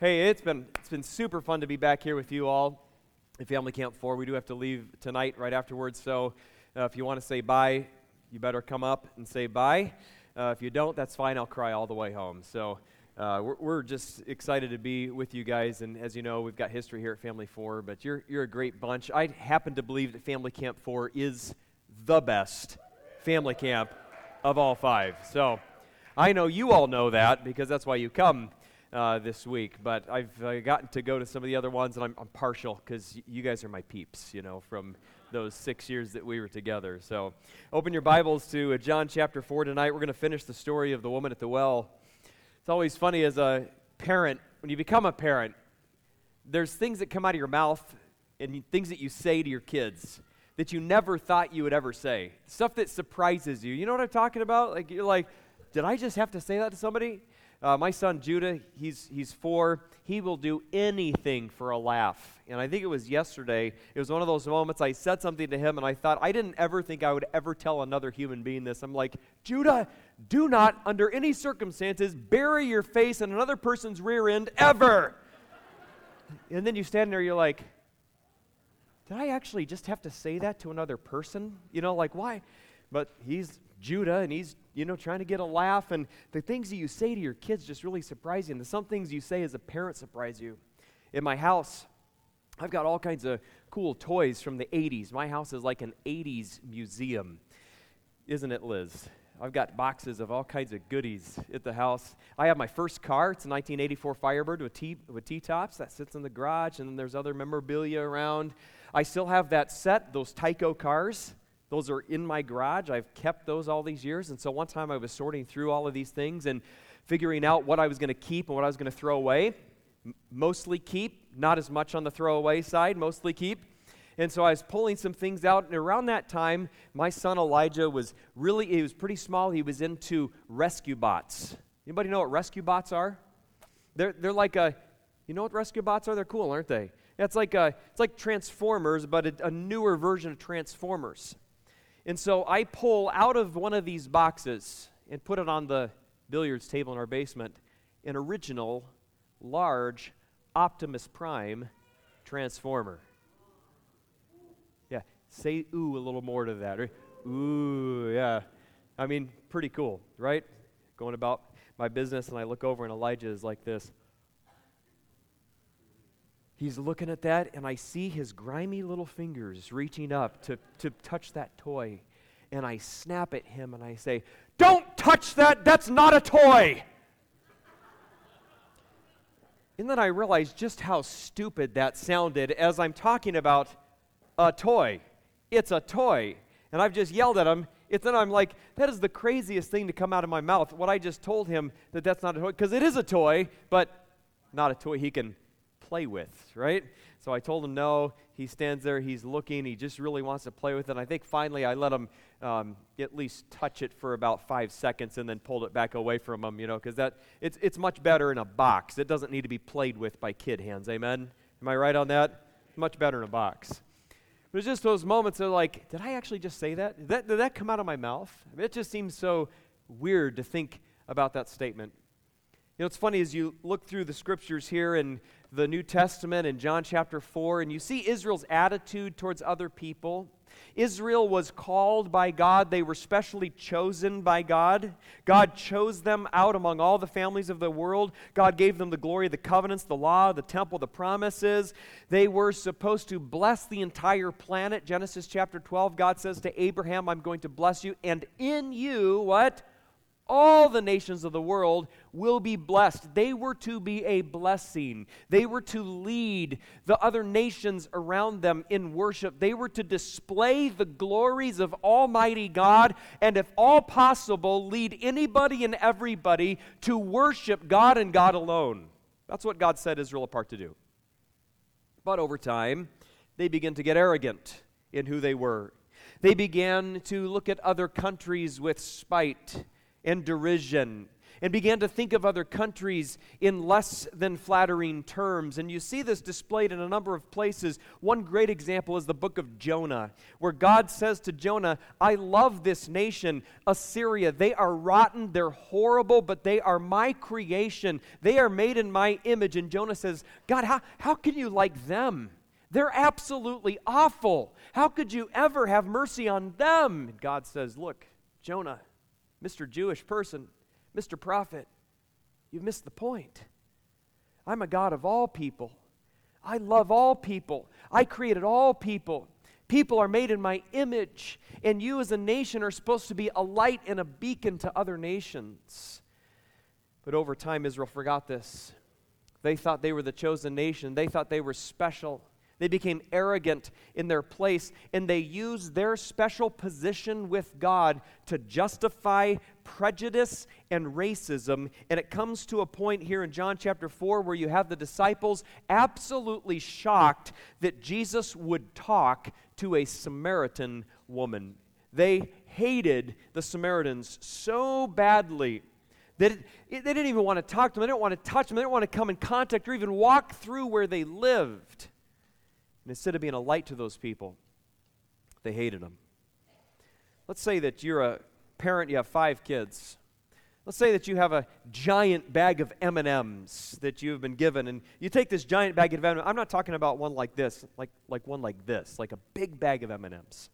Hey, it's been it's been super fun to be back here with you all at Family Camp 4. We do have to leave tonight right afterwards, so uh, if you want to say bye, you better come up and say bye. Uh, if you don't, that's fine. I'll cry all the way home. So uh, we're, we're just excited to be with you guys, and as you know, we've got history here at Family 4, but you're, you're a great bunch. I happen to believe that Family Camp 4 is the best family camp of all five. So I know you all know that because that's why you come uh, this week, but I've uh, gotten to go to some of the other ones, and I'm, I'm partial because y- you guys are my peeps, you know, from those six years that we were together. So open your Bibles to uh, John chapter 4 tonight. We're going to finish the story of the woman at the well. It's always funny as a parent, when you become a parent, there's things that come out of your mouth and things that you say to your kids that you never thought you would ever say. Stuff that surprises you. You know what I'm talking about? Like, you're like, did I just have to say that to somebody? Uh, my son Judah, he's, he's four. He will do anything for a laugh. And I think it was yesterday, it was one of those moments I said something to him, and I thought, I didn't ever think I would ever tell another human being this. I'm like, Judah, do not, under any circumstances, bury your face in another person's rear end ever. and then you stand there, you're like, did I actually just have to say that to another person? You know, like, why? But he's Judah, and he's, you know, trying to get a laugh. And the things that you say to your kids just really surprise you. And some things you say as a parent surprise you. In my house, I've got all kinds of cool toys from the 80s. My house is like an 80s museum, isn't it, Liz? I've got boxes of all kinds of goodies at the house. I have my first car. It's a 1984 Firebird with T with T-tops that sits in the garage, and then there's other memorabilia around. I still have that set, those Tyco cars. Those are in my garage. I've kept those all these years. And so one time I was sorting through all of these things and figuring out what I was going to keep and what I was going to throw away. M- mostly keep, not as much on the throwaway side, mostly keep. And so I was pulling some things out, and around that time, my son Elijah was really, he was pretty small. He was into rescue bots. Anybody know what rescue bots are? They're, they're like a, you know what rescue bots are? They're cool, aren't they? It's like, a, it's like Transformers, but a, a newer version of Transformers. And so I pull out of one of these boxes and put it on the billiards table in our basement an original, large Optimus Prime transformer. Yeah, say ooh a little more to that. Ooh, yeah. I mean, pretty cool, right? Going about my business and I look over and Elijah is like this. He's looking at that, and I see his grimy little fingers reaching up to, to touch that toy. And I snap at him and I say, Don't touch that! That's not a toy! and then I realize just how stupid that sounded as I'm talking about a toy. It's a toy. And I've just yelled at him. It's then I'm like, that is the craziest thing to come out of my mouth. What I just told him that that's not a toy, because it is a toy, but not a toy he can play with, right? So I told him no. He stands there, he's looking, he just really wants to play with it. And I think finally I let him um, at least touch it for about five seconds and then pulled it back away from him, you know, because that it's, it's much better in a box. It doesn't need to be played with by kid hands. Amen? Am I right on that? Much better in a box. But it's just those moments of like, did I actually just say that? Did that, did that come out of my mouth? I mean, it just seems so weird to think about that statement. You know, it's funny as you look through the scriptures here in the New Testament in John chapter 4, and you see Israel's attitude towards other people. Israel was called by God. They were specially chosen by God. God chose them out among all the families of the world. God gave them the glory the covenants, the law, the temple, the promises. They were supposed to bless the entire planet. Genesis chapter 12, God says to Abraham, I'm going to bless you, and in you, what? All the nations of the world will be blessed. They were to be a blessing. They were to lead the other nations around them in worship. They were to display the glories of Almighty God, and if all possible, lead anybody and everybody to worship God and God alone. That's what God set Israel apart to do. But over time, they began to get arrogant in who they were. They began to look at other countries with spite and derision. and began to think of other countries in less than flattering terms. And you see this displayed in a number of places. One great example is the book of Jonah, where God says to Jonah, I love this nation, Assyria. They are rotten, they're horrible, but they are my creation. They are made in my image. And Jonah says, God, how, how can you like them? They're absolutely awful. How could you ever have mercy on them? God says, Look, Jonah, Mr. Jewish person, Mr. Prophet, you've missed the point. I'm a God of all people. I love all people. I created all people. People are made in my image, and you as a nation are supposed to be a light and a beacon to other nations. But over time, Israel forgot this. They thought they were the chosen nation, they thought they were special. They became arrogant in their place, and they used their special position with God to justify prejudice and racism. And it comes to a point here in John chapter 4 where you have the disciples absolutely shocked that Jesus would talk to a Samaritan woman. They hated the Samaritans so badly that they didn't even want to talk to them. They didn't want to touch them. They didn't want to come in contact or even walk through where they lived. And instead of being a light to those people, they hated them. Let's say that you're a parent, you have five kids. Let's say that you have a giant bag of M&Ms that you've been given and you take this giant bag of M&Ms. I'm not talking about one like this, like like one like this, like a big bag of M&Ms.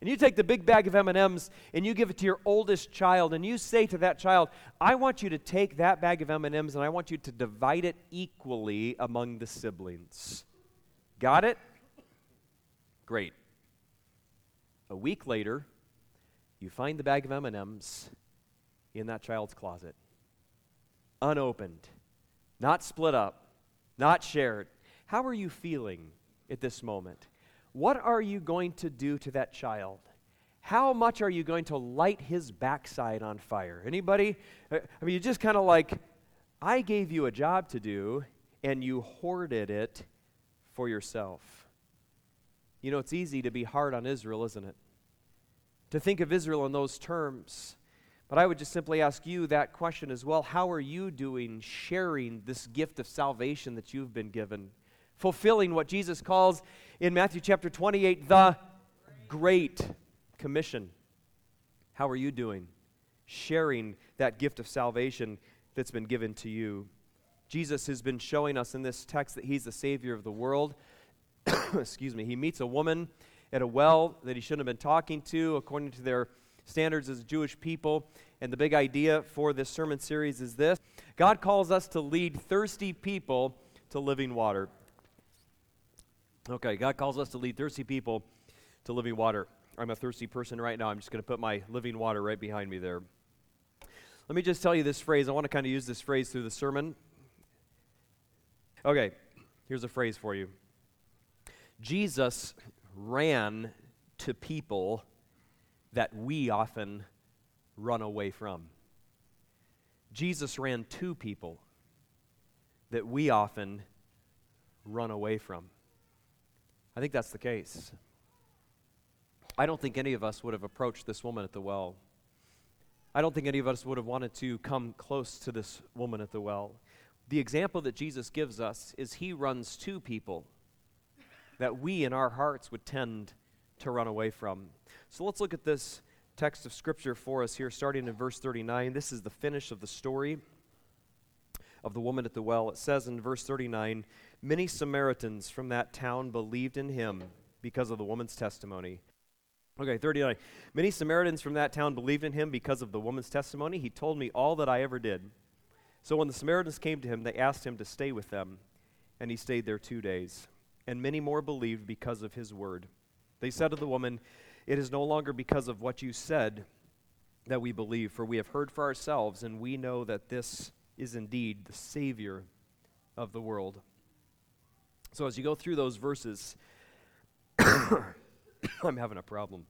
And you take the big bag of M&Ms and you give it to your oldest child and you say to that child, "I want you to take that bag of M&Ms and I want you to divide it equally among the siblings." Got it? Great. A week later, you find the bag of M&Ms in that child's closet. Unopened, not split up, not shared. How are you feeling at this moment? What are you going to do to that child? How much are you going to light his backside on fire? Anybody? Uh, I mean, you just kind of like, I gave you a job to do, and you hoarded it for yourself. You know, it's easy to be hard on Israel, isn't it? To think of Israel in those terms. But I would just simply ask you that question as well. How are you doing sharing this gift of salvation that you've been given? Fulfilling what Jesus calls in Matthew chapter 28 the Great Commission. How are you doing? Sharing that gift of salvation that's been given to you. Jesus has been showing us in this text that he's the Savior of the world. Excuse me. He meets a woman at a well that he shouldn't have been talking to, according to their standards as Jewish people. And the big idea for this sermon series is this God calls us to lead thirsty people to living water. Okay, God calls us to lead thirsty people to living water. I'm a thirsty person right now. I'm just going to put my living water right behind me there. Let me just tell you this phrase. I want to kind of use this phrase through the sermon. Okay, here's a phrase for you Jesus ran to people that we often run away from. Jesus ran to people that we often run away from. I think that's the case. I don't think any of us would have approached this woman at the well. I don't think any of us would have wanted to come close to this woman at the well the example that Jesus gives us is he runs to people that we in our hearts would tend to run away from. So let's look at this text of scripture for us here, starting in verse 39. This is the finish of the story of the woman at the well. It says in verse 39 Many Samaritans from that town believed in him because of the woman's testimony. Okay, 39. Many Samaritans from that town believed in him because of the woman's testimony. He told me all that I ever did. So when the Samaritans came to him, they asked him to stay with them, and he stayed there two days. And many more believed because of his word. They said to the woman, It is no longer because of what you said that we believe, for we have heard for ourselves, and we know that this is indeed the Savior of the world. So as you go through those verses, I'm having a problem.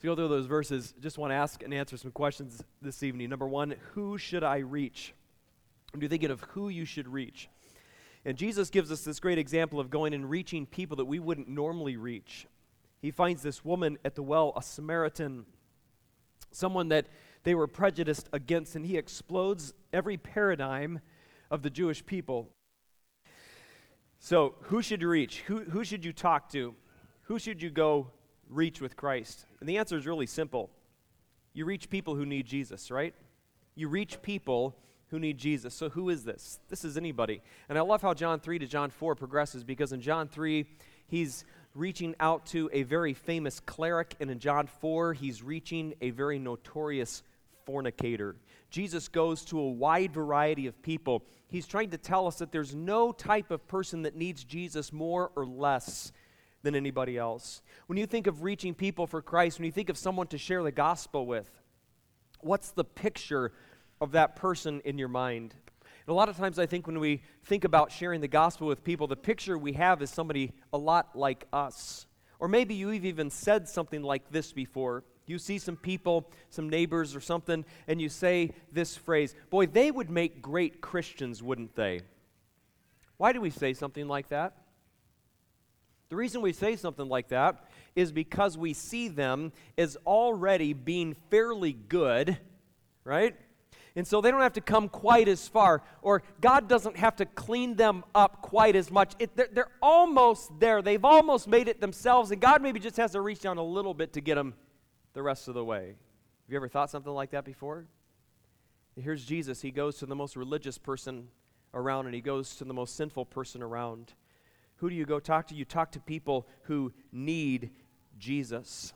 To go through those verses, just want to ask and answer some questions this evening. Number one, who should I reach? And you're thinking of who you should reach. And Jesus gives us this great example of going and reaching people that we wouldn't normally reach. He finds this woman at the well, a Samaritan, someone that they were prejudiced against, and he explodes every paradigm of the Jewish people. So, who should you reach? Who, who should you talk to? Who should you go reach with Christ? And the answer is really simple. You reach people who need Jesus, right? You reach people who need Jesus. So, who is this? This is anybody. And I love how John 3 to John 4 progresses because in John 3, he's reaching out to a very famous cleric, and in John 4, he's reaching a very notorious fornicator. Jesus goes to a wide variety of people. He's trying to tell us that there's no type of person that needs Jesus more or less than anybody else. When you think of reaching people for Christ, when you think of someone to share the gospel with, what's the picture of that person in your mind? And a lot of times, I think when we think about sharing the gospel with people, the picture we have is somebody a lot like us. Or maybe you've even said something like this before. You see some people, some neighbors or something, and you say this phrase Boy, they would make great Christians, wouldn't they? Why do we say something like that? The reason we say something like that is because we see them as already being fairly good, right? And so they don't have to come quite as far, or God doesn't have to clean them up quite as much. It, they're, they're almost there. They've almost made it themselves, and God maybe just has to reach down a little bit to get them the rest of the way. Have you ever thought something like that before? Here's Jesus. He goes to the most religious person around, and he goes to the most sinful person around. Who do you go talk to? You talk to people who need Jesus.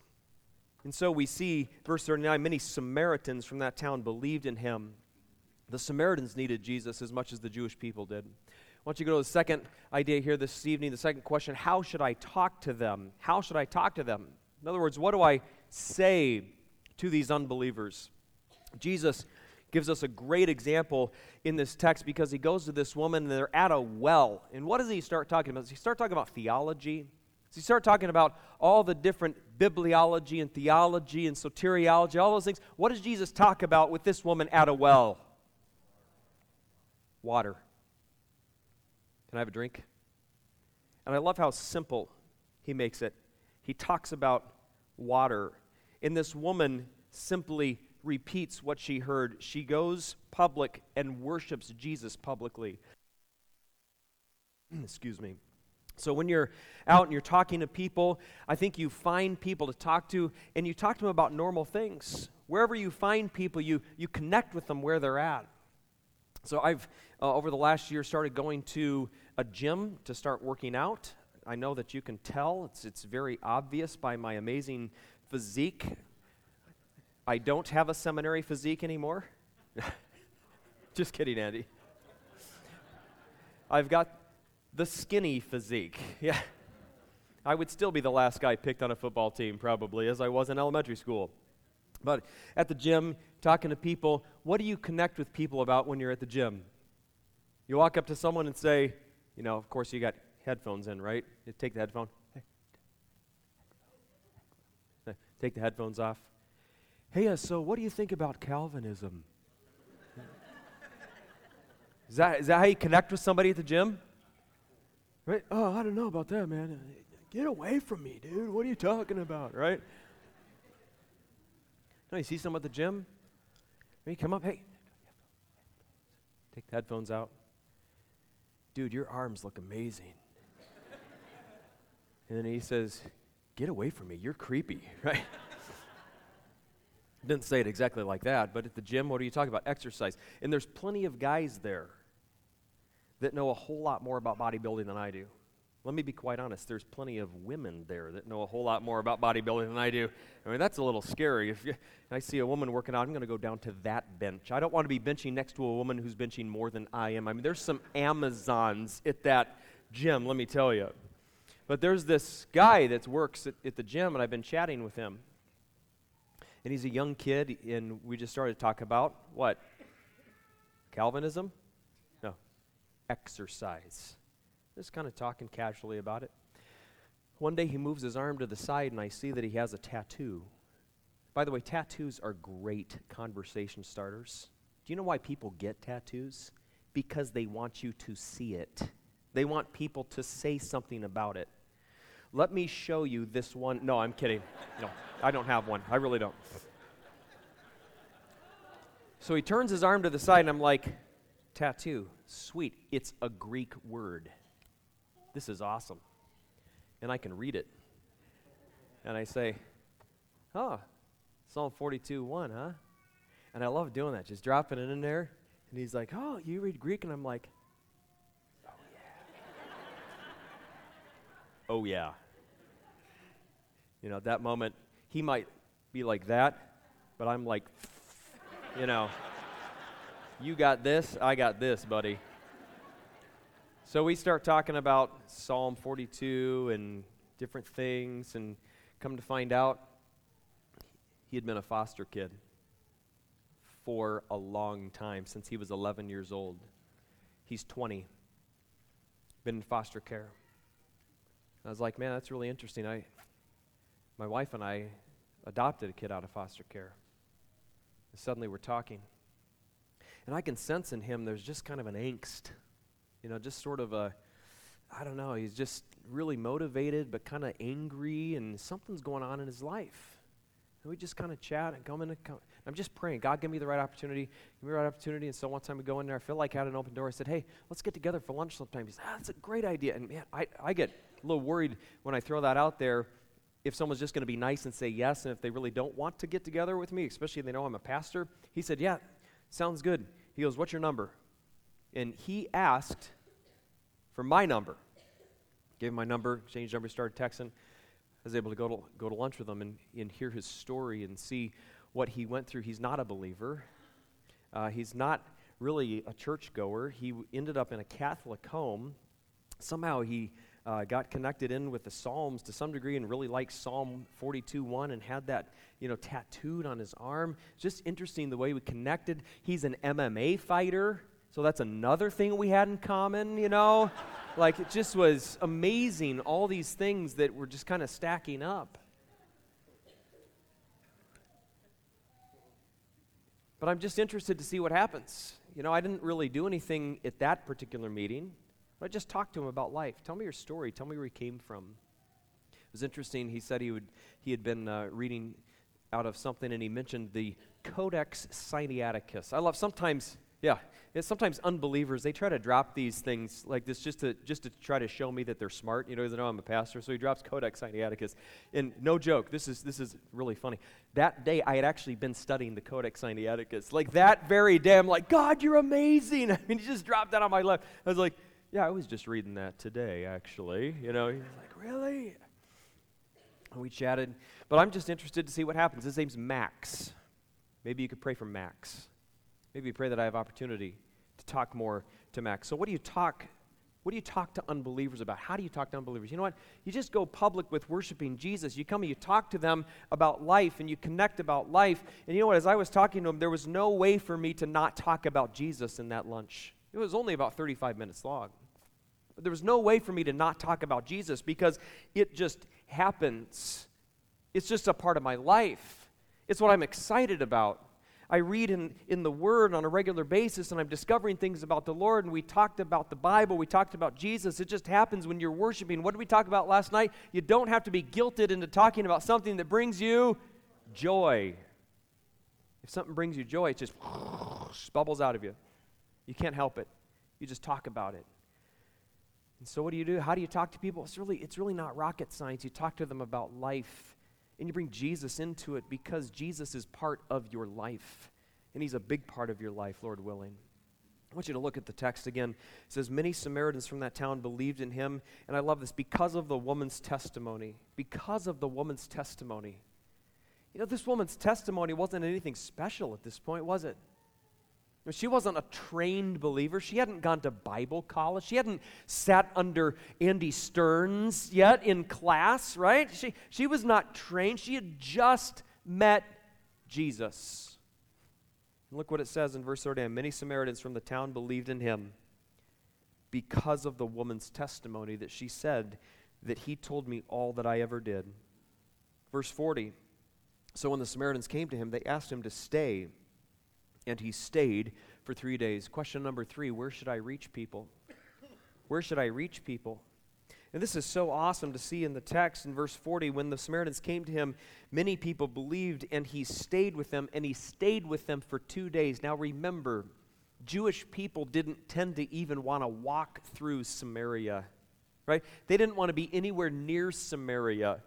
And so we see, verse 39, many Samaritans from that town believed in him. The Samaritans needed Jesus as much as the Jewish people did. I want you to go to the second idea here this evening, the second question how should I talk to them? How should I talk to them? In other words, what do I say to these unbelievers? Jesus gives us a great example in this text because he goes to this woman and they're at a well. And what does he start talking about? Does he start talking about theology? Does he start talking about all the different bibliology and theology and soteriology, all those things? What does Jesus talk about with this woman at a well? Water. Can I have a drink? And I love how simple he makes it. He talks about water. And this woman simply repeats what she heard. She goes public and worships Jesus publicly. Excuse me. So when you're out and you're talking to people, I think you find people to talk to and you talk to them about normal things. Wherever you find people, you, you connect with them where they're at. So I've, uh, over the last year, started going to a gym to start working out. I know that you can tell, it's, it's very obvious by my amazing physique. I don't have a seminary physique anymore. Just kidding, Andy. I've got the skinny physique. Yeah. I would still be the last guy picked on a football team, probably, as I was in elementary school. But at the gym, talking to people, what do you connect with people about when you're at the gym? You walk up to someone and say, you know, of course, you got headphones in, right? You take the headphone. Take the headphones off. Hey, uh, so what do you think about Calvinism? is, that, is that how you connect with somebody at the gym? Right? Oh, I don't know about that, man. Get away from me, dude. What are you talking about, right? No, you see someone at the gym? Hey, come up. Hey, take the headphones out. Dude, your arms look amazing. and then he says, Get away from me. You're creepy, right? Didn't say it exactly like that, but at the gym, what are you talking about? Exercise. And there's plenty of guys there that know a whole lot more about bodybuilding than I do. Let me be quite honest, there's plenty of women there that know a whole lot more about bodybuilding than I do. I mean, that's a little scary. If you, I see a woman working out, I'm going to go down to that bench. I don't want to be benching next to a woman who's benching more than I am. I mean, there's some Amazons at that gym, let me tell you. But there's this guy that works at, at the gym, and I've been chatting with him. And he's a young kid, and we just started to talk about what? Calvinism? Exercise. Just kind of talking casually about it. One day he moves his arm to the side, and I see that he has a tattoo. By the way, tattoos are great conversation starters. Do you know why people get tattoos? Because they want you to see it, they want people to say something about it. Let me show you this one. No, I'm kidding. No, I don't have one. I really don't. So he turns his arm to the side, and I'm like, tattoo, sweet. It's a Greek word. This is awesome. And I can read it. And I say, oh, Psalm 42 1, huh? And I love doing that, just dropping it in there. And he's like, oh, you read Greek? And I'm like, oh, yeah. oh, yeah. You know, at that moment, he might be like that, but I'm like, you know, you got this, I got this, buddy. So we start talking about Psalm 42 and different things, and come to find out, he had been a foster kid for a long time, since he was 11 years old. He's 20, been in foster care. I was like, man, that's really interesting. I, my wife and I adopted a kid out of foster care. And suddenly we're talking. And I can sense in him there's just kind of an angst, you know, just sort of a, I don't know, he's just really motivated but kind of angry and something's going on in his life. And we just kind of chat and come in. And come. I'm just praying, God, give me the right opportunity. Give me the right opportunity. And so one time we go in there, I feel like I had an open door. I said, hey, let's get together for lunch sometime. He said, ah, that's a great idea. And man, I, I get a little worried when I throw that out there if someone's just going to be nice and say yes, and if they really don't want to get together with me, especially if they know I'm a pastor. He said, yeah, sounds good. He goes, What's your number? And he asked for my number. Gave him my number, exchanged number, started texting. I was able to go to, go to lunch with him and, and hear his story and see what he went through. He's not a believer, uh, he's not really a churchgoer. He ended up in a Catholic home. Somehow he uh, got connected in with the Psalms to some degree and really liked Psalm 42 1 and had that, you know, tattooed on his arm. It's just interesting the way we connected. He's an MMA fighter, so that's another thing we had in common, you know? like, it just was amazing, all these things that were just kind of stacking up. But I'm just interested to see what happens. You know, I didn't really do anything at that particular meeting. But just talk to him about life. Tell me your story. Tell me where you came from. It was interesting. He said he would he had been uh, reading out of something, and he mentioned the Codex Sinaiticus. I love sometimes, yeah, sometimes unbelievers they try to drop these things like this just to just to try to show me that they're smart. You know, they know I'm a pastor, so he drops Codex Sinaiticus. And no joke, this is this is really funny. That day, I had actually been studying the Codex Sinaiticus. Like that very day, I'm like, God, you're amazing. I mean, he just dropped that on my lap. I was like. Yeah, I was just reading that today, actually. You know, he's like, Really? And we chatted. But I'm just interested to see what happens. His name's Max. Maybe you could pray for Max. Maybe you pray that I have opportunity to talk more to Max. So what do you talk what do you talk to unbelievers about? How do you talk to unbelievers? You know what? You just go public with worshiping Jesus. You come and you talk to them about life and you connect about life. And you know what? As I was talking to them, there was no way for me to not talk about Jesus in that lunch. It was only about 35 minutes long. There was no way for me to not talk about Jesus because it just happens. It's just a part of my life. It's what I'm excited about. I read in, in the Word on a regular basis and I'm discovering things about the Lord. And we talked about the Bible, we talked about Jesus. It just happens when you're worshiping. What did we talk about last night? You don't have to be guilted into talking about something that brings you joy. If something brings you joy, it just bubbles out of you. You can't help it. You just talk about it. And so what do you do? How do you talk to people? It's really it's really not rocket science. You talk to them about life and you bring Jesus into it because Jesus is part of your life. And he's a big part of your life, Lord willing. I want you to look at the text again. It says, Many Samaritans from that town believed in him. And I love this because of the woman's testimony. Because of the woman's testimony. You know, this woman's testimony wasn't anything special at this point, was it? She wasn't a trained believer. She hadn't gone to Bible college. She hadn't sat under Andy Stearns yet in class, right? She, she was not trained. She had just met Jesus. And look what it says in verse 39 Many Samaritans from the town believed in him because of the woman's testimony that she said that he told me all that I ever did. Verse 40 So when the Samaritans came to him, they asked him to stay and he stayed for three days. Question number three Where should I reach people? Where should I reach people? And this is so awesome to see in the text in verse 40 when the Samaritans came to him, many people believed, and he stayed with them, and he stayed with them for two days. Now remember, Jewish people didn't tend to even want to walk through Samaria, right? They didn't want to be anywhere near Samaria.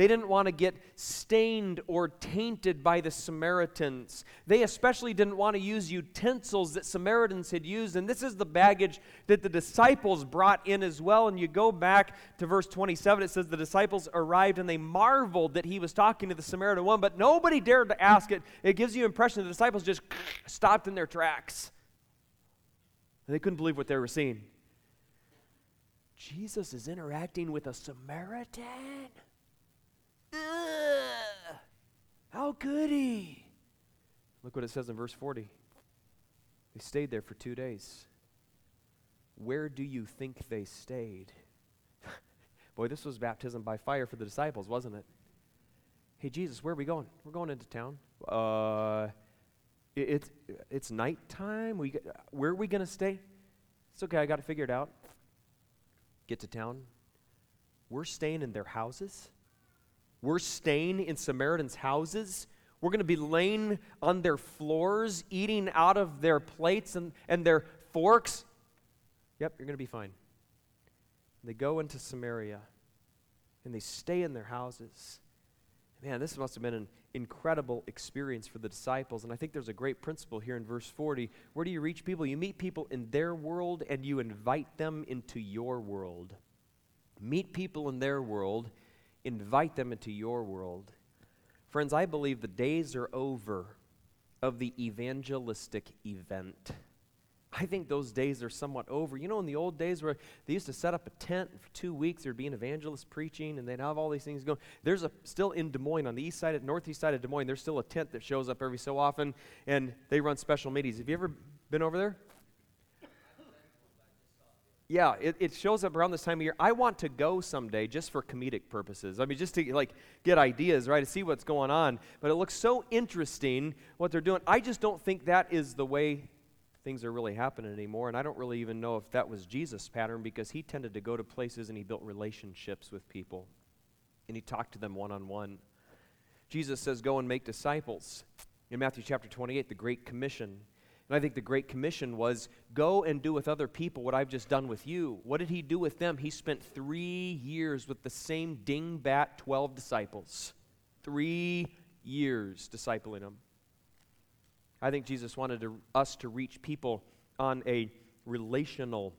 They didn't want to get stained or tainted by the Samaritans. They especially didn't want to use utensils that Samaritans had used. And this is the baggage that the disciples brought in as well. And you go back to verse 27, it says, The disciples arrived and they marveled that he was talking to the Samaritan woman, but nobody dared to ask it. It gives you impression the disciples just stopped in their tracks. They couldn't believe what they were seeing. Jesus is interacting with a Samaritan? How could he? Look what it says in verse 40. They stayed there for two days. Where do you think they stayed? Boy, this was baptism by fire for the disciples, wasn't it? Hey, Jesus, where are we going? We're going into town. Uh, it, it's, it's nighttime. We, where are we going to stay? It's okay, I got to figure it out. Get to town. We're staying in their houses. We're staying in Samaritans' houses. We're going to be laying on their floors, eating out of their plates and, and their forks. Yep, you're going to be fine. They go into Samaria and they stay in their houses. Man, this must have been an incredible experience for the disciples. And I think there's a great principle here in verse 40. Where do you reach people? You meet people in their world and you invite them into your world. Meet people in their world invite them into your world. Friends, I believe the days are over of the evangelistic event. I think those days are somewhat over. You know, in the old days where they used to set up a tent for two weeks, there'd be an evangelist preaching, and they'd have all these things going. There's a still in Des Moines, on the east side, northeast side of Des Moines, there's still a tent that shows up every so often, and they run special meetings. Have you ever been over there? Yeah, it, it shows up around this time of year. I want to go someday just for comedic purposes. I mean, just to like get ideas, right, to see what's going on. But it looks so interesting what they're doing. I just don't think that is the way things are really happening anymore. And I don't really even know if that was Jesus' pattern because he tended to go to places and he built relationships with people and he talked to them one on one. Jesus says, Go and make disciples. In Matthew chapter 28, the Great Commission. And I think the Great Commission was go and do with other people what I've just done with you. What did he do with them? He spent three years with the same dingbat 12 disciples. Three years discipling them. I think Jesus wanted to, us to reach people on a relational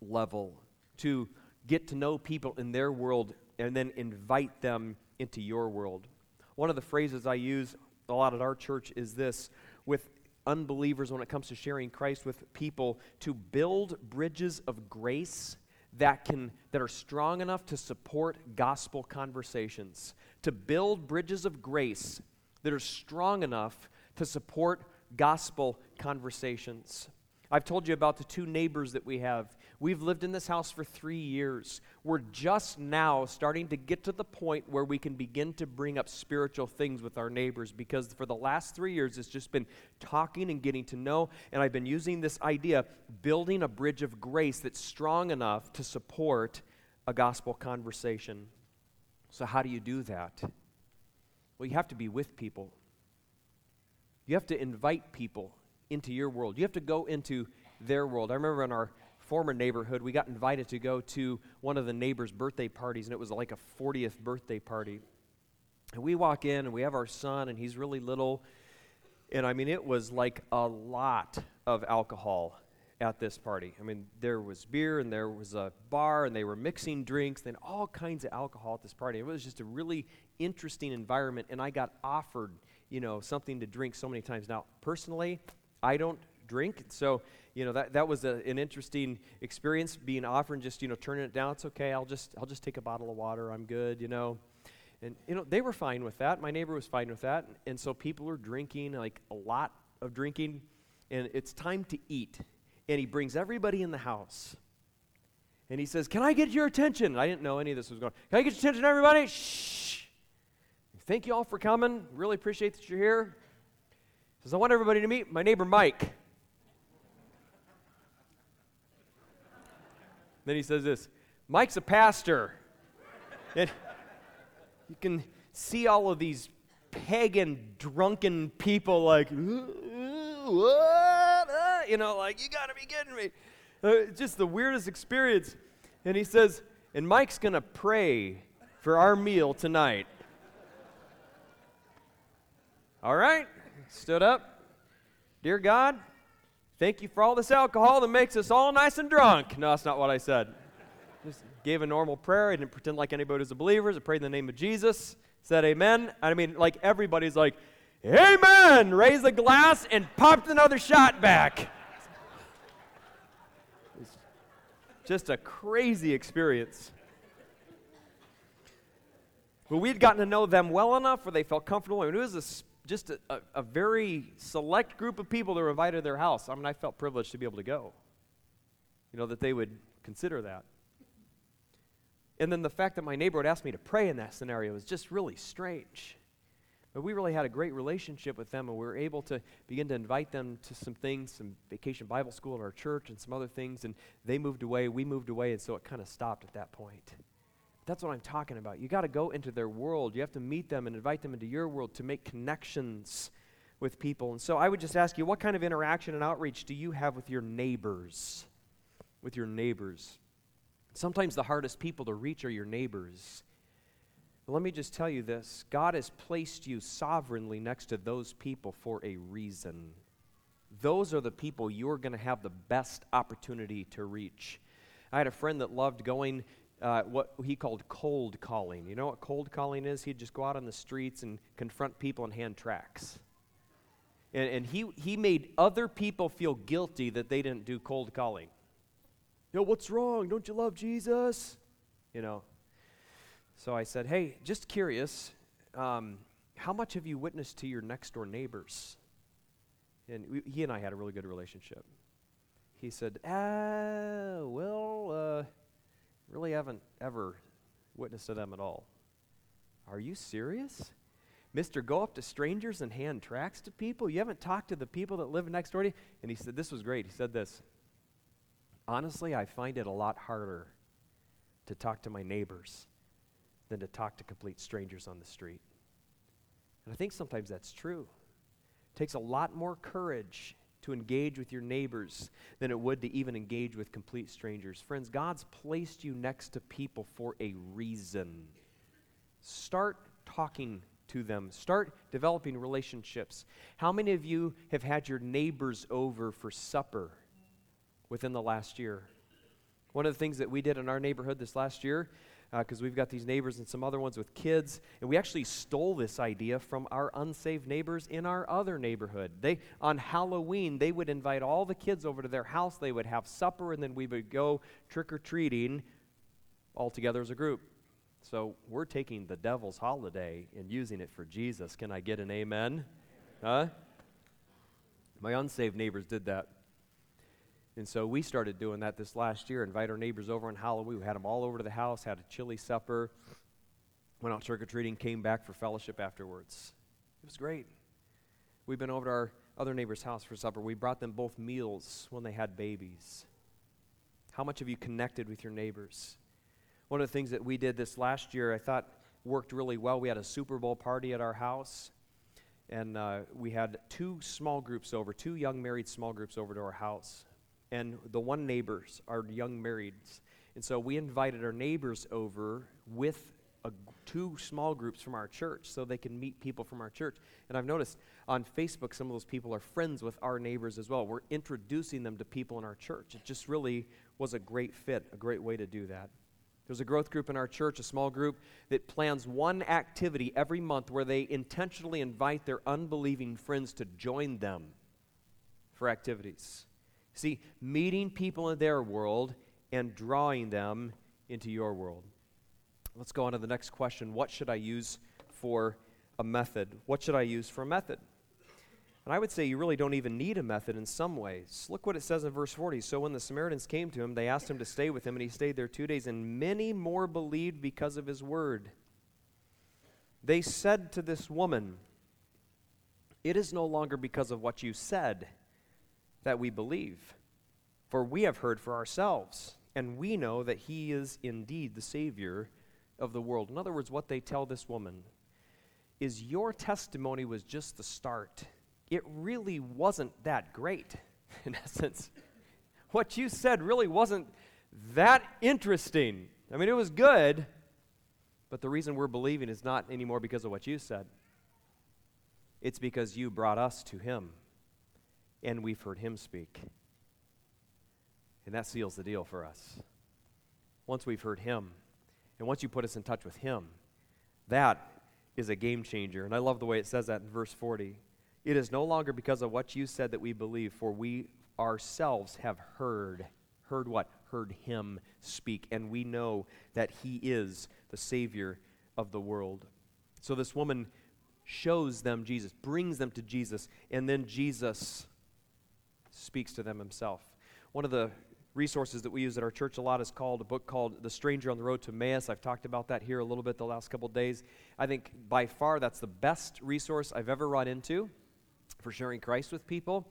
level, to get to know people in their world and then invite them into your world. One of the phrases I use a lot at our church is this with unbelievers when it comes to sharing Christ with people to build bridges of grace that can that are strong enough to support gospel conversations to build bridges of grace that are strong enough to support gospel conversations I've told you about the two neighbors that we have. We've lived in this house for three years. We're just now starting to get to the point where we can begin to bring up spiritual things with our neighbors because for the last three years it's just been talking and getting to know. And I've been using this idea building a bridge of grace that's strong enough to support a gospel conversation. So, how do you do that? Well, you have to be with people, you have to invite people into your world. You have to go into their world. I remember in our former neighborhood, we got invited to go to one of the neighbors' birthday parties, and it was like a 40th birthday party. And we walk in, and we have our son, and he's really little. And I mean, it was like a lot of alcohol at this party. I mean, there was beer and there was a bar and they were mixing drinks and all kinds of alcohol at this party. It was just a really interesting environment and I got offered, you know, something to drink so many times. Now, personally, I don't drink. So, you know, that, that was a, an interesting experience being offered and just, you know, turning it down. It's okay. I'll just, I'll just take a bottle of water. I'm good, you know. And, you know, they were fine with that. My neighbor was fine with that. And so people were drinking, like a lot of drinking. And it's time to eat. And he brings everybody in the house. And he says, Can I get your attention? I didn't know any of this was going Can I get your attention, everybody? Shh. Thank you all for coming. Really appreciate that you're here he says, I want everybody to meet my neighbor Mike. Then he says this Mike's a pastor. and you can see all of these pagan, drunken people like, what? Uh, you know, like, you gotta be kidding me. Uh, just the weirdest experience. And he says, and Mike's gonna pray for our meal tonight. All right, stood up. Dear God, thank you for all this alcohol that makes us all nice and drunk. No, that's not what I said. Just gave a normal prayer. I didn't pretend like anybody was a believer. I prayed in the name of Jesus, said amen. I mean, like everybody's like, amen, raised the glass and popped another shot back. Just a crazy experience. But we'd gotten to know them well enough where they felt comfortable. I mean, it was a, just a, a, a very select group of people that were invited to their house. I mean, I felt privileged to be able to go. You know, that they would consider that. And then the fact that my neighbor would ask me to pray in that scenario was just really strange. But we really had a great relationship with them, and we were able to begin to invite them to some things, some vacation Bible school at our church, and some other things. And they moved away, we moved away, and so it kind of stopped at that point. That's what I'm talking about. You got to go into their world. You have to meet them and invite them into your world to make connections with people. And so I would just ask you, what kind of interaction and outreach do you have with your neighbors? With your neighbors. Sometimes the hardest people to reach are your neighbors. But let me just tell you this God has placed you sovereignly next to those people for a reason. Those are the people you're going to have the best opportunity to reach. I had a friend that loved going uh, what he called cold calling. You know what cold calling is? He'd just go out on the streets and confront people and hand tracts. And, and he, he made other people feel guilty that they didn't do cold calling. Yo, what's wrong? Don't you love Jesus? You know. So I said, hey, just curious, um, how much have you witnessed to your next door neighbors? And we, he and I had a really good relationship. He said, ah, well, uh, Really haven't ever witnessed to them at all. Are you serious? Mister, go up to strangers and hand tracts to people? You haven't talked to the people that live next door to you? And he said, This was great. He said this Honestly, I find it a lot harder to talk to my neighbors than to talk to complete strangers on the street. And I think sometimes that's true. It takes a lot more courage to engage with your neighbors than it would to even engage with complete strangers. Friends, God's placed you next to people for a reason. Start talking to them, start developing relationships. How many of you have had your neighbors over for supper within the last year? One of the things that we did in our neighborhood this last year because uh, we've got these neighbors and some other ones with kids. And we actually stole this idea from our unsaved neighbors in our other neighborhood. They, on Halloween, they would invite all the kids over to their house. They would have supper, and then we would go trick or treating all together as a group. So we're taking the devil's holiday and using it for Jesus. Can I get an amen? Huh? My unsaved neighbors did that. And so we started doing that this last year, invite our neighbors over on Halloween. We had them all over to the house, had a chili supper, went out trick or treating, came back for fellowship afterwards. It was great. We've been over to our other neighbor's house for supper. We brought them both meals when they had babies. How much have you connected with your neighbors? One of the things that we did this last year, I thought worked really well. We had a Super Bowl party at our house, and uh, we had two small groups over, two young married small groups over to our house and the one neighbors are young marrieds. And so we invited our neighbors over with a, two small groups from our church so they can meet people from our church. And I've noticed on Facebook, some of those people are friends with our neighbors as well. We're introducing them to people in our church. It just really was a great fit, a great way to do that. There's a growth group in our church, a small group, that plans one activity every month where they intentionally invite their unbelieving friends to join them for activities. See, meeting people in their world and drawing them into your world. Let's go on to the next question. What should I use for a method? What should I use for a method? And I would say you really don't even need a method in some ways. Look what it says in verse 40. So when the Samaritans came to him, they asked him to stay with him, and he stayed there two days, and many more believed because of his word. They said to this woman, It is no longer because of what you said that we believe. For we have heard for ourselves, and we know that he is indeed the Savior of the world. In other words, what they tell this woman is your testimony was just the start. It really wasn't that great, in essence. What you said really wasn't that interesting. I mean, it was good, but the reason we're believing is not anymore because of what you said. It's because you brought us to Him, and we've heard Him speak. And that seals the deal for us. Once we've heard Him, and once you put us in touch with Him, that is a game changer. And I love the way it says that in verse 40. It is no longer because of what you said that we believe, for we ourselves have heard. Heard what? Heard Him speak. And we know that He is the Savior of the world. So this woman shows them Jesus, brings them to Jesus, and then Jesus speaks to them Himself. One of the resources that we use at our church a lot is called a book called The Stranger on the Road to Emmaus. I've talked about that here a little bit the last couple days. I think by far that's the best resource I've ever run into for sharing Christ with people.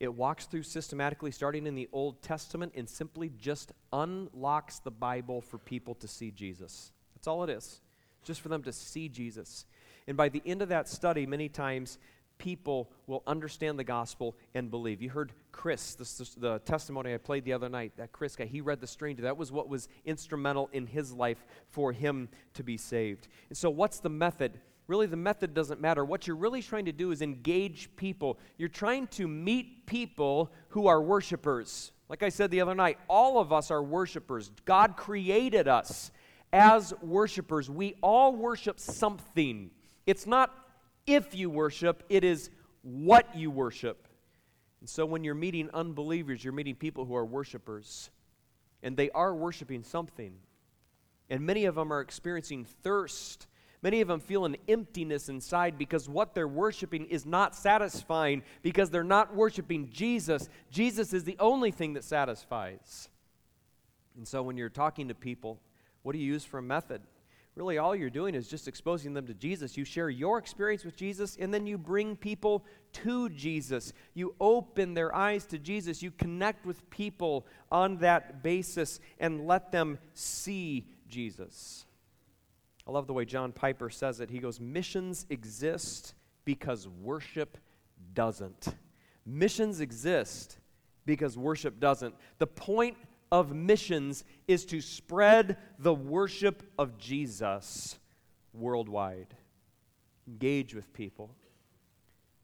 It walks through systematically, starting in the Old Testament, and simply just unlocks the Bible for people to see Jesus. That's all it is, just for them to see Jesus. And by the end of that study, many times people will understand the gospel and believe. You heard Chris, the, the testimony I played the other night, that Chris guy, he read The Stranger. That was what was instrumental in his life for him to be saved. And so, what's the method? Really, the method doesn't matter. What you're really trying to do is engage people. You're trying to meet people who are worshipers. Like I said the other night, all of us are worshipers. God created us as worshipers. We all worship something. It's not if you worship, it is what you worship. And so when you're meeting unbelievers, you're meeting people who are worshipers, and they are worshiping something. And many of them are experiencing thirst. Many of them feel an emptiness inside because what they're worshiping is not satisfying because they're not worshiping Jesus. Jesus is the only thing that satisfies. And so when you're talking to people, what do you use for a method? Really all you're doing is just exposing them to Jesus. You share your experience with Jesus, and then you bring people to Jesus. You open their eyes to Jesus. You connect with people on that basis and let them see Jesus. I love the way John Piper says it. He goes, Missions exist because worship doesn't. Missions exist because worship doesn't. The point of missions is to spread the worship of Jesus worldwide. Engage with people.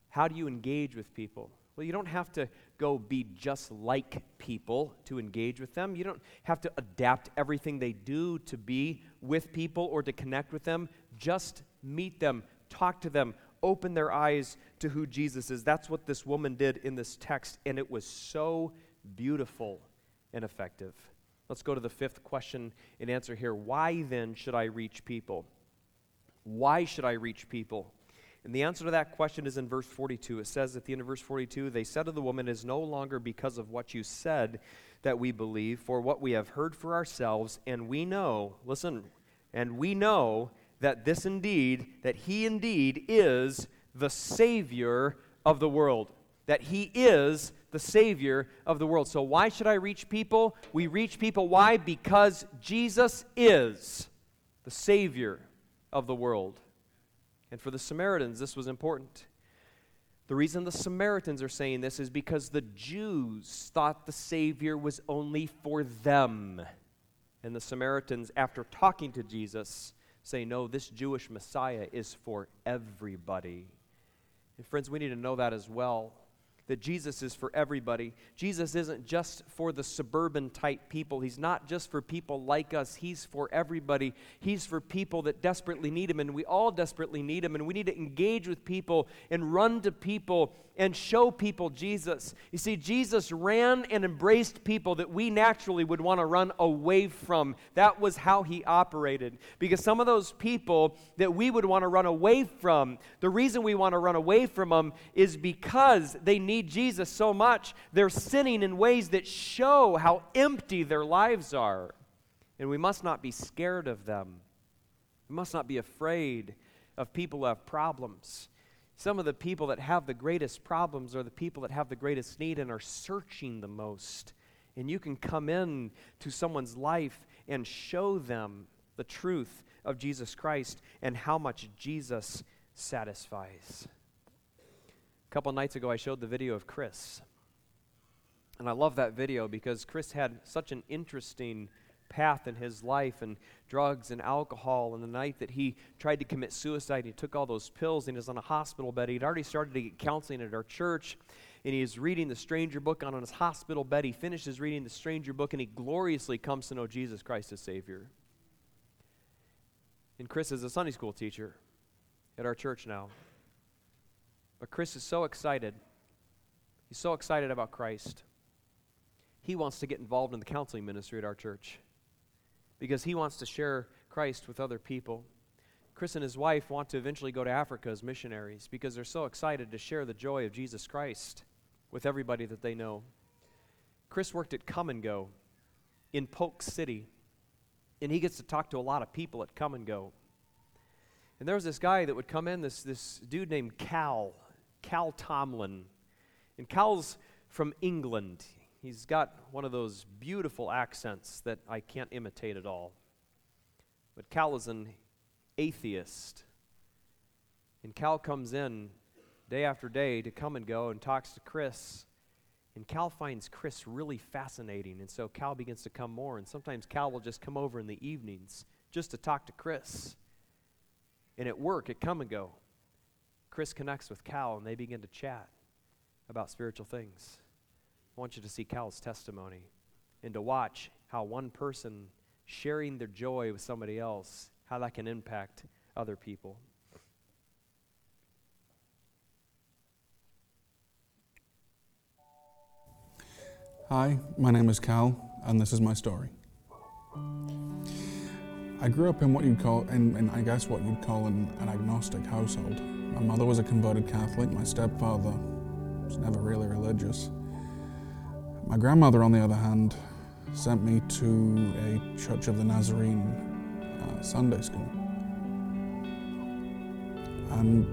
How do you engage with people? Well, you don't have to go be just like people to engage with them. You don't have to adapt everything they do to be with people or to connect with them. Just meet them, talk to them, open their eyes to who Jesus is. That's what this woman did in this text, and it was so beautiful and effective. Let's go to the fifth question and answer here. Why then should I reach people? Why should I reach people? And the answer to that question is in verse 42. It says at the end of verse 42 They said to the woman, It is no longer because of what you said that we believe, for what we have heard for ourselves, and we know, listen, and we know that this indeed, that he indeed is the Savior of the world. That he is the Savior of the world. So, why should I reach people? We reach people. Why? Because Jesus is the Savior of the world. And for the Samaritans, this was important. The reason the Samaritans are saying this is because the Jews thought the Savior was only for them. And the Samaritans, after talking to Jesus, say, No, this Jewish Messiah is for everybody. And friends, we need to know that as well that Jesus is for everybody. Jesus isn't just for the suburban type people. He's not just for people like us. He's for everybody. He's for people that desperately need Him, and we all desperately need Him. And we need to engage with people and run to people and show people Jesus. You see, Jesus ran and embraced people that we naturally would want to run away from. That was how He operated. Because some of those people that we would want to run away from, the reason we want to run away from them is because they need Jesus so much, they're sinning in ways that show how empty their lives are. And we must not be scared of them. We must not be afraid of people who have problems. Some of the people that have the greatest problems are the people that have the greatest need and are searching the most. And you can come in to someone's life and show them the truth of Jesus Christ and how much Jesus satisfies. A couple nights ago, I showed the video of Chris. And I love that video because Chris had such an interesting path in his life and drugs and alcohol. And the night that he tried to commit suicide, and he took all those pills and he was on a hospital bed. He'd already started to get counseling at our church. And he is reading the Stranger book on his hospital bed. He finishes reading the Stranger book and he gloriously comes to know Jesus Christ as Savior. And Chris is a Sunday school teacher at our church now. But Chris is so excited. He's so excited about Christ. He wants to get involved in the counseling ministry at our church because he wants to share Christ with other people. Chris and his wife want to eventually go to Africa as missionaries because they're so excited to share the joy of Jesus Christ with everybody that they know. Chris worked at Kum & Go in Polk City, and he gets to talk to a lot of people at Kum & Go. And there was this guy that would come in, this, this dude named Cal, Cal Tomlin. And Cal's from England. He's got one of those beautiful accents that I can't imitate at all. But Cal is an atheist. And Cal comes in day after day to Kum & Go and talks to Chris. And Cal finds Chris really fascinating. And so Cal begins to come more. And sometimes Cal will just come over in the evenings just to talk to Chris. And at work, at Kum & Go, Chris connects with Cal and they begin to chat about spiritual things. I want you to see Cal's testimony and to watch how one person sharing their joy with somebody else, how that can impact other people. Hi, my name is Cal, and this is my story. I grew up in what you'd call, in, in I guess what you'd call an, an agnostic household. My mother was a converted Catholic, my stepfather was never really religious. My grandmother, on the other hand, sent me to a Church of the Nazarene uh, Sunday school. And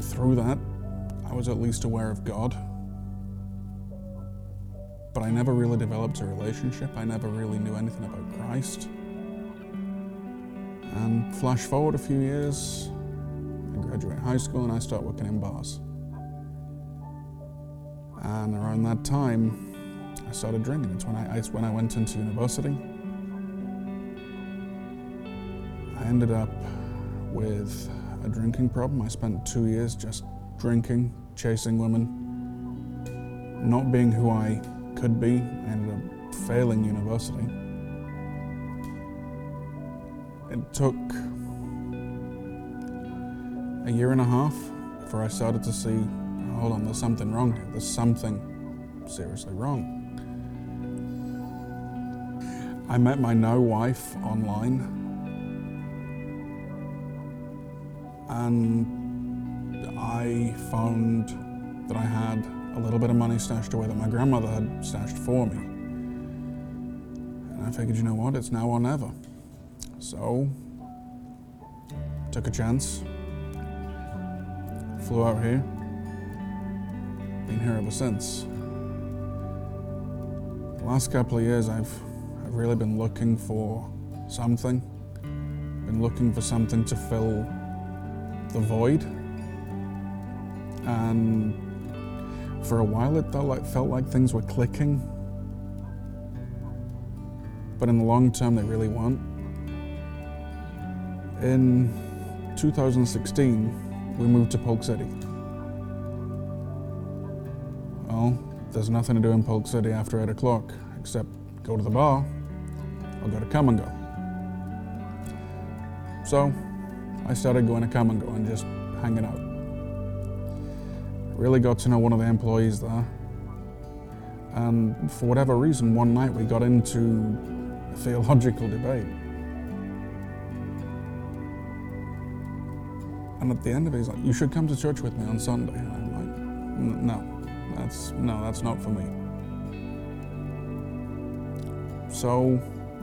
through that, I was at least aware of God. But I never really developed a relationship. I never really knew anything about Christ. And flash forward a few years, I graduate high school and I start working in bars. And around that time, started drinking. It's when I, it's when I went into university. I ended up with a drinking problem. I spent two years just drinking, chasing women, not being who I could be. I ended up failing university. It took a year and a half before I started to see hold on, there's something wrong here. There's something seriously wrong. I met my now wife online, and I found that I had a little bit of money stashed away that my grandmother had stashed for me. And I figured, you know what, it's now or never. So, took a chance, flew out here, been here ever since. The last couple of years, I've Really been looking for something, been looking for something to fill the void. And for a while, it felt like, felt like things were clicking. But in the long term, they really weren't. In 2016, we moved to Polk City. Well, there's nothing to do in Polk City after 8 o'clock except go to the bar I'll go to Kum & Go. So I started going to Kum & Go and just hanging out. Really got to know one of the employees there. And for whatever reason, one night we got into a theological debate. And at the end of it, he's like, "You should come to church with me on Sunday." And I'm like, "No, that's no, that's not for me." So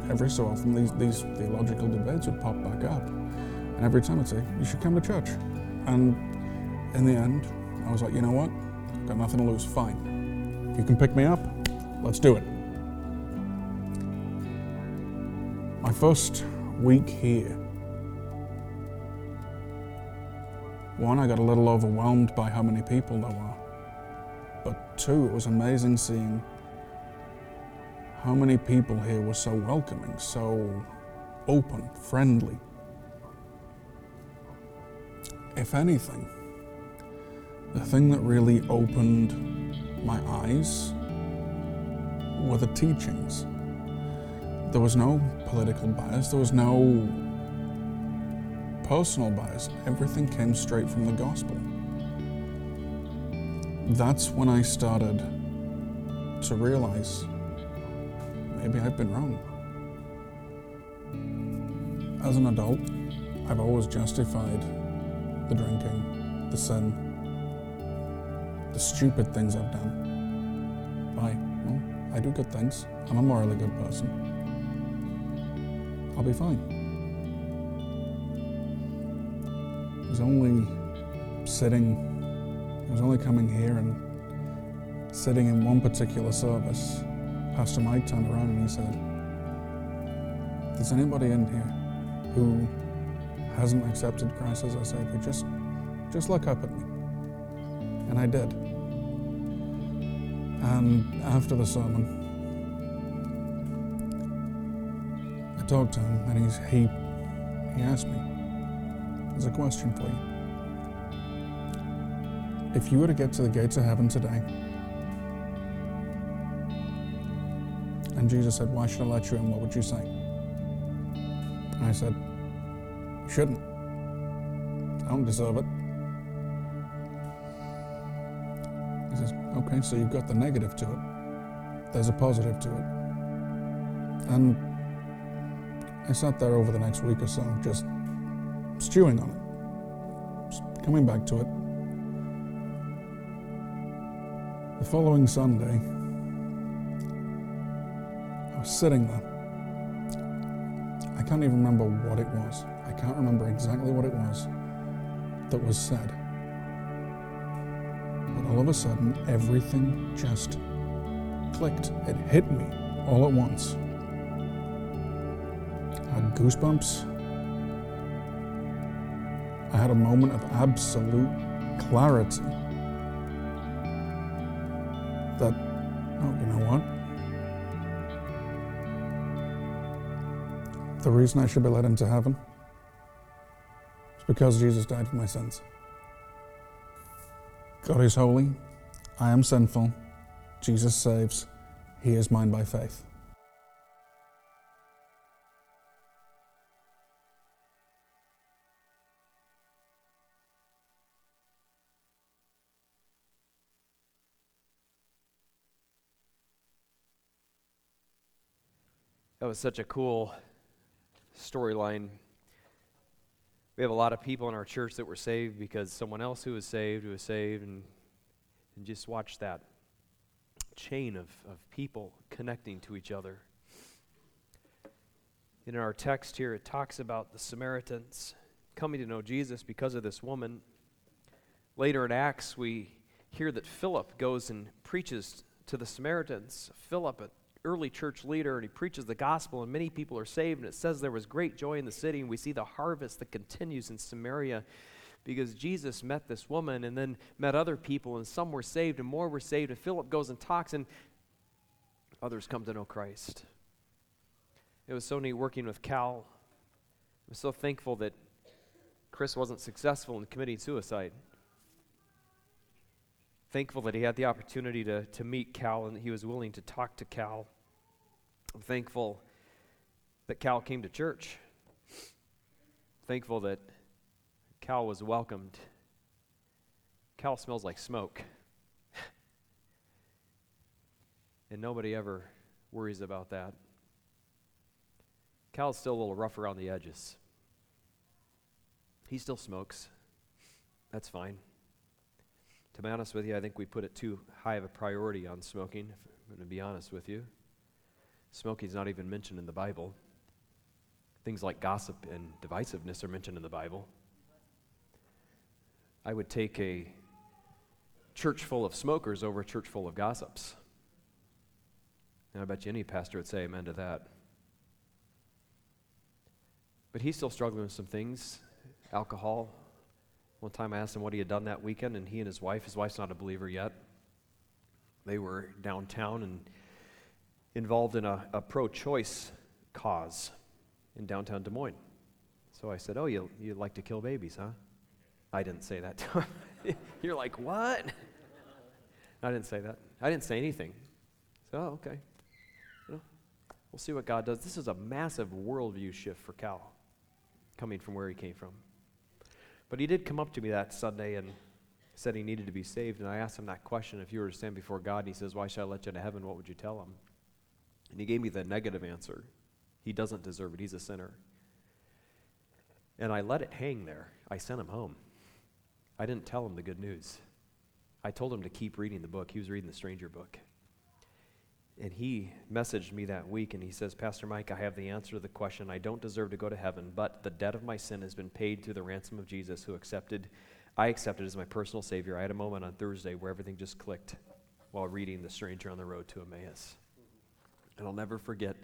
every so often these, these theological debates would pop back up. And every time I'd say, You should come to church. And in the end, I was like, You know what? I've got nothing to lose. Fine. You can pick me up. Let's do it. My first week here, one, I got a little overwhelmed by how many people there were. But two, it was amazing seeing how many people here were so welcoming, so open, friendly. If anything, the thing that really opened my eyes were the teachings. There was no political bias, there was no personal bias. Everything came straight from the gospel. That's when I started to realize maybe I've been wrong. As an adult, I've always justified the drinking, the sin, the stupid things I've done. Why? Well, I do good things. I'm a morally good person. I'll be fine. I was only sitting, I was only coming here and sitting in one particular service. Pastor Mike turned around and he said, Is anybody in here who hasn't accepted Christ as our Savior? Just, just look up at me. And I did. And after the sermon, I talked to him and he's, he, he asked me, There's a question for you. If you were to get to the gates of heaven today, and Jesus said, Why should I let you in? What would you say? And I said, You shouldn't. I don't deserve it. He says, Okay, so you've got the negative to it. There's a positive to it. And I sat there over the next week or so, just stewing on it, just coming back to it. The following Sunday, sitting there. I can't even remember what it was. I can't remember exactly what it was that was said. But all of a sudden, everything just clicked. It hit me all at once. I had goosebumps. I had a moment of absolute clarity that, oh, you know what? The reason I should be led into heaven is because Jesus died for my sins. God is holy. I am sinful. Jesus saves. He is mine by faith. That was such a cool storyline. We have a lot of people in our church that were saved because someone else who was saved who was saved, and, and just watch that chain of, of people connecting to each other. In our text here, it talks about the Samaritans coming to know Jesus because of this woman. Later in Acts, we hear that Philip goes and preaches to the Samaritans. Philip, early church leader and he preaches the gospel and many people are saved and it says there was great joy in the city and we see the harvest that continues in Samaria because Jesus met this woman and then met other people and some were saved and more were saved and Philip goes and talks and others come to know Christ. It was so neat working with Cal. I'm so thankful that Chris wasn't successful in committing suicide thankful that he had the opportunity to, to meet Cal and that he was willing to talk to Cal. I'm thankful that Cal came to church. Thankful that Cal was welcomed. Cal smells like smoke. and nobody ever worries about that. Cal's still a little rough around the edges. He still smokes. That's fine. To be honest with you, I think we put it too high of a priority on smoking, if I'm going to be honest with you. Smoking's not even mentioned in the Bible. Things like gossip and divisiveness are mentioned in the Bible. I would take a church full of smokers over a church full of gossips. And I bet you any pastor would say amen to that. But he's still struggling with some things alcohol. One time I asked him what he had done that weekend, and he and his wife, his wife's not a believer yet, they were downtown and involved in a, a pro choice cause in downtown Des Moines. So I said, Oh, you, you like to kill babies, huh? I didn't say that to him. You're like, What? I didn't say that. I didn't say anything. So, oh, okay. We'll see what God does. This is a massive worldview shift for Cal, coming from where he came from. But he did come up to me that Sunday and said he needed to be saved. And I asked him that question if you were to stand before God, and he says, Why should I let you into heaven? What would you tell him? And he gave me the negative answer. He doesn't deserve it. He's a sinner. And I let it hang there. I sent him home. I didn't tell him the good news. I told him to keep reading the book. He was reading the stranger book. And he messaged me that week and he says, Pastor Mike, I have the answer to the question. I don't deserve to go to heaven, but the debt of my sin has been paid through the ransom of Jesus, who accepted, I accepted as my personal Savior. I had a moment on Thursday where everything just clicked while reading The Stranger on the Road to Emmaus. And I'll never forget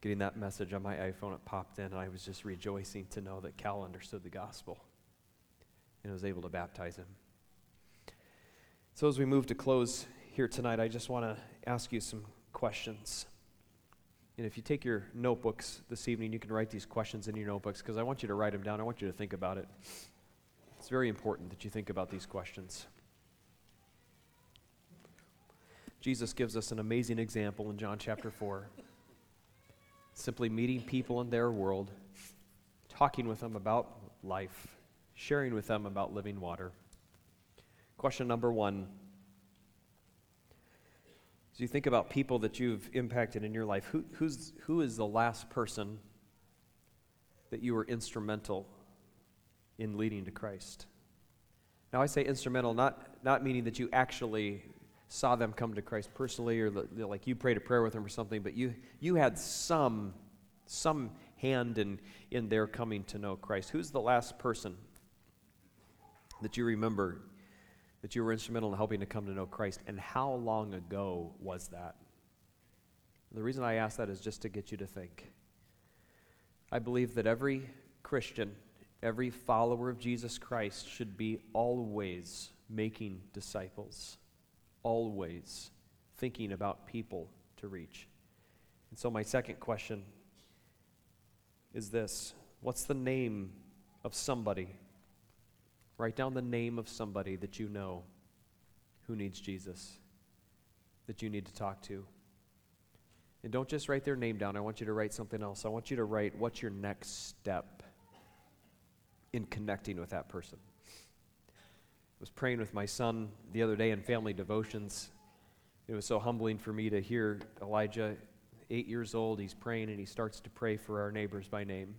getting that message on my iPhone. It popped in, and I was just rejoicing to know that Cal understood the gospel and was able to baptize him. So, as we move to close here tonight, I just want to ask you some questions. And if you take your notebooks this evening, you can write these questions in your notebooks because I want you to write them down. I want you to think about it. It's very important that you think about these questions. Jesus gives us an amazing example in John chapter 4. Simply meeting people in their world, talking with them about life, sharing with them about living water. Question number one As you think about people that you've impacted in your life, who, who's, who is the last person that you were instrumental in leading to Christ? Now, I say instrumental, not, not meaning that you actually saw them come to Christ personally or like you prayed a prayer with them or something, but you, you had some, some hand in, in their coming to know Christ. Who's the last person that you remember that you were instrumental in helping to come to know Christ, and how long ago was that? The reason I ask that is just to get you to think. I believe that every Christian, every follower of Jesus Christ should be always making disciples always thinking about people to reach. And so, my second question is this What's the name of somebody? Write down the name of somebody that you know who needs Jesus, that you need to talk to. And don't just write their name down. I want you to write something else. I want you to write what's your next step in connecting with that person I was praying with my son the other day in family devotions. It was so humbling for me to hear Elijah, eight years old, he's praying and he starts to pray for our neighbors by name.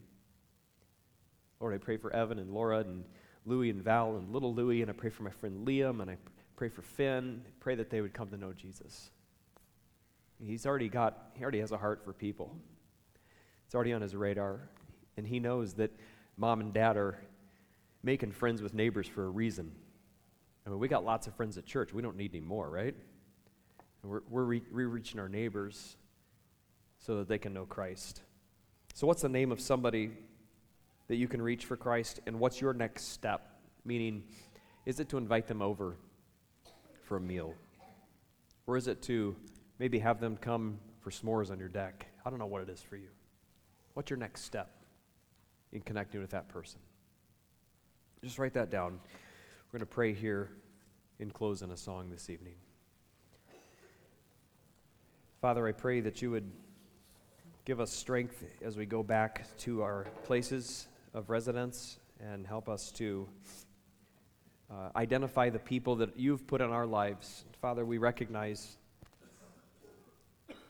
Lord, I pray for Evan and Laura and Louie and Val and little Louie, and I pray for my friend Liam, and I pray for Finn. Pray that they would come to know Jesus. He's already got, he already has a heart for people. It's already on his radar. And he knows that mom and dad are making friends with neighbors for a reason. I mean, we got lots of friends at church. We don't need any more, right? we're, we're re- reaching our neighbors so that they can know Christ. So, what's the name of somebody that you can reach for Christ, and what's your next step? Meaning, is it to invite them over for a meal? Or is it to maybe have them come for s'mores on your deck? I don't know what it is for you. What's your next step in connecting with that person? Just write that down. We're going to pray here in closing a song this evening. Father, I pray that you would give us strength as we go back to our places of residence and help us to uh, identify the people that you've put in our lives. Father, we recognize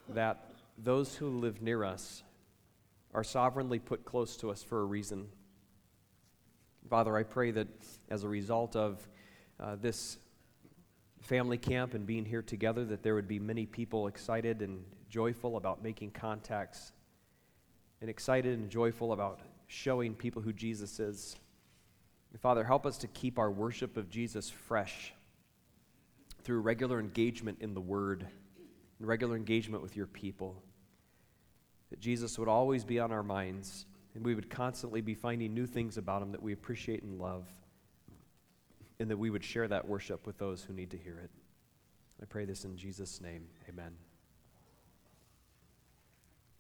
that those who live near us are sovereignly put close to us for a reason. Father, I pray that as a result of uh, this family camp and being here together, that there would be many people excited and joyful about making contacts, and excited and joyful about showing people who Jesus is. Father, help us to keep our worship of Jesus fresh through regular engagement in the Word and regular engagement with your people. That Jesus would always be on our minds and we would constantly be finding new things about him that we appreciate and love, and that we would share that worship with those who need to hear it. I pray this in Jesus' name. Amen.